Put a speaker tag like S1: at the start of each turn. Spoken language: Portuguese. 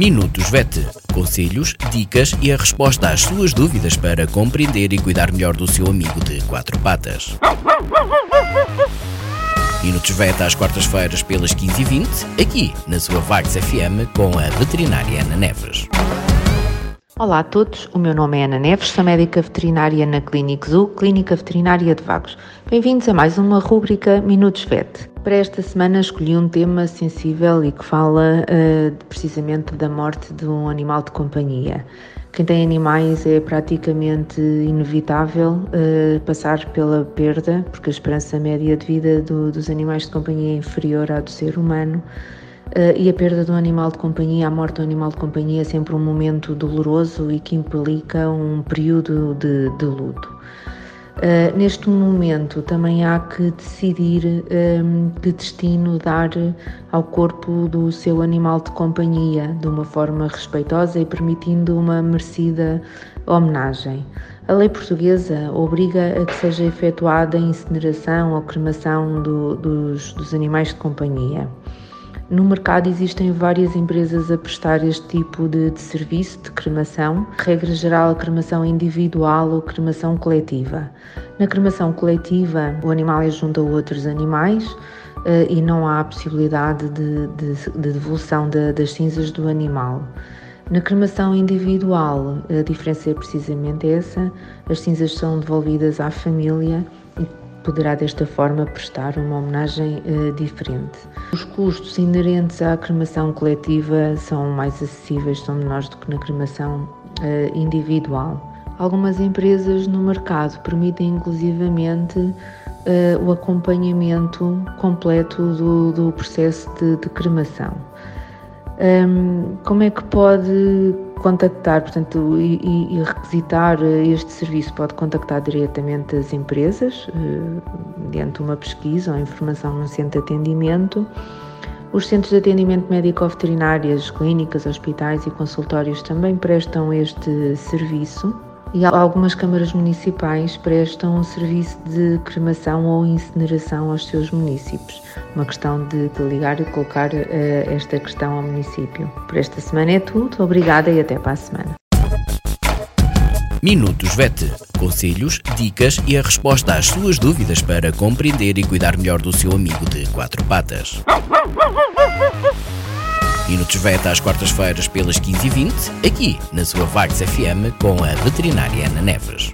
S1: Minutos VET. Conselhos, dicas e a resposta às suas dúvidas para compreender e cuidar melhor do seu amigo de quatro patas. Minutos VET às quartas-feiras pelas 15h20, aqui na sua Vagos FM com a veterinária Ana Neves.
S2: Olá a todos, o meu nome é Ana Neves, sou médica veterinária na Clínica Zoo, Clínica Veterinária de Vagos. Bem-vindos a mais uma rúbrica Minutos VET. Para esta semana escolhi um tema sensível e que fala uh, precisamente da morte de um animal de companhia. Quem tem animais é praticamente inevitável uh, passar pela perda, porque a esperança média de vida do, dos animais de companhia é inferior à do ser humano. Uh, e a perda de um animal de companhia, a morte de um animal de companhia é sempre um momento doloroso e que implica um período de, de luto. Uh, neste momento também há que decidir um, que destino dar ao corpo do seu animal de companhia de uma forma respeitosa e permitindo uma merecida homenagem. A lei portuguesa obriga a que seja efetuada a incineração ou cremação do, dos, dos animais de companhia. No mercado existem várias empresas a prestar este tipo de, de, serviço de cremação, regra geral a cremação individual ou cremação coletiva. Na cremação coletiva, o animal é junto a outros animais uh, e não há possibilidade de, de, de devolução de, das cinzas do animal. Na cremação individual, a diferença é precisamente essa: as cinzas são devolvidas à família poderá desta forma prestar uma homenagem uh, diferente. Os custos inerentes à cremação coletiva são mais acessíveis, são menores do que na cremação uh, individual. Algumas empresas no mercado permitem inclusivamente uh, o acompanhamento completo do, do processo de, de cremação. Um, como é que pode contactar, portanto, e, e, requisitar este serviço? Pode contactar diretamente as empresas, uh, mediante uma pesquisa ou informação no centro de atendimento. Os centros de atendimento médico-veterinário, as clínicas, hospitais e consultórios também prestam este serviço e algumas câmaras municipais prestam um serviço de cremação ou incineração aos seus municípios. Uma questão de, de ligar e colocar uh, esta questão ao município. Por esta semana é tudo. Obrigada e até para a semana.
S1: Minutos VET. Conselhos, dicas e a resposta às suas dúvidas para compreender e cuidar melhor do seu amigo de quatro patas. Minutos VETA às quartas-feiras pelas 15h20, aqui na sua Vagos FM com a veterinária Ana Neves.